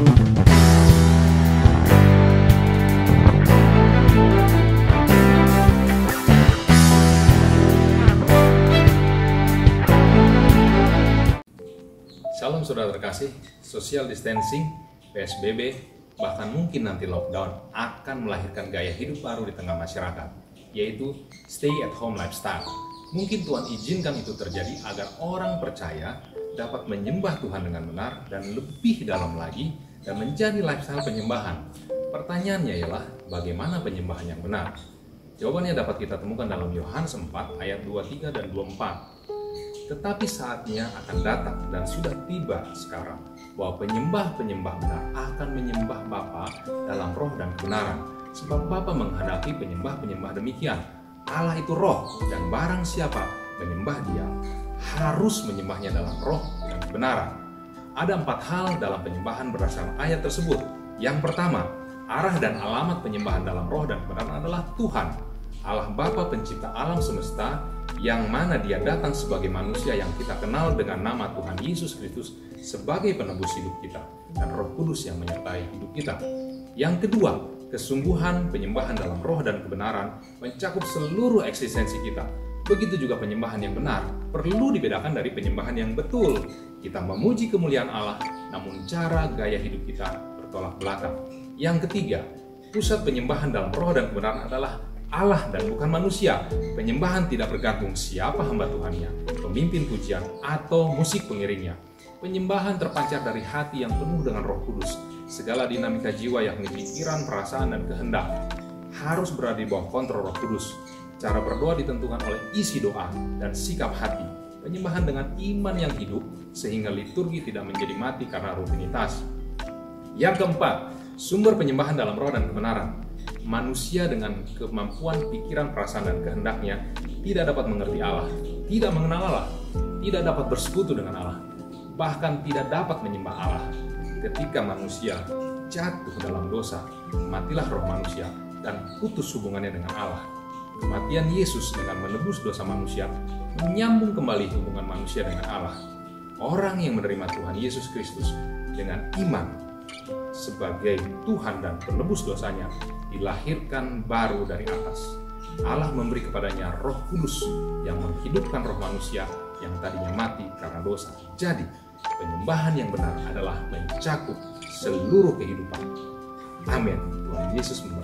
Shalom saudara terkasih, social distancing, PSBB, bahkan mungkin nanti lockdown akan melahirkan gaya hidup baru di tengah masyarakat, yaitu stay at home lifestyle. Mungkin Tuhan izinkan itu terjadi agar orang percaya dapat menyembah Tuhan dengan benar dan lebih dalam lagi dan menjadi lifestyle penyembahan. Pertanyaannya ialah bagaimana penyembahan yang benar? Jawabannya dapat kita temukan dalam Yohanes 4 ayat 23 dan 24. Tetapi saatnya akan datang dan sudah tiba sekarang bahwa penyembah-penyembah benar akan menyembah Bapa dalam roh dan kebenaran. Sebab Bapa menghendaki penyembah-penyembah demikian. Allah itu roh dan barang siapa menyembah dia harus menyembahnya dalam roh dan kebenaran. Ada empat hal dalam penyembahan berdasarkan ayat tersebut. Yang pertama, arah dan alamat penyembahan dalam roh dan kebenaran adalah Tuhan. Allah Bapa pencipta alam semesta yang mana dia datang sebagai manusia yang kita kenal dengan nama Tuhan Yesus Kristus sebagai penebus hidup kita dan roh kudus yang menyertai hidup kita. Yang kedua, kesungguhan penyembahan dalam roh dan kebenaran mencakup seluruh eksistensi kita. Begitu juga penyembahan yang benar perlu dibedakan dari penyembahan yang betul. Kita memuji kemuliaan Allah, namun cara gaya hidup kita bertolak belakang. Yang ketiga, pusat penyembahan dalam roh dan kebenaran adalah Allah dan bukan manusia. Penyembahan tidak bergantung siapa hamba Tuhannya, pemimpin pujian, atau musik pengiringnya. Penyembahan terpancar dari hati yang penuh dengan roh kudus. Segala dinamika jiwa yakni pikiran, perasaan, dan kehendak harus berada di bawah kontrol roh kudus. Cara berdoa ditentukan oleh isi doa dan sikap hati. Penyembahan dengan iman yang hidup sehingga liturgi tidak menjadi mati karena rutinitas. Yang keempat, sumber penyembahan dalam roh dan kebenaran manusia dengan kemampuan pikiran, perasaan, dan kehendaknya tidak dapat mengerti Allah, tidak mengenal Allah, tidak dapat bersekutu dengan Allah, bahkan tidak dapat menyembah Allah. Ketika manusia jatuh dalam dosa, matilah roh manusia dan putus hubungannya dengan Allah. Kematian Yesus dengan menebus dosa manusia menyambung kembali hubungan manusia dengan Allah. Orang yang menerima Tuhan Yesus Kristus dengan iman sebagai Tuhan dan penebus dosanya dilahirkan baru dari atas. Allah memberi kepadanya roh kudus yang menghidupkan roh manusia yang tadinya mati karena dosa. Jadi, penyembahan yang benar adalah mencakup seluruh kehidupan. Amin. Tuhan Yesus memberkati.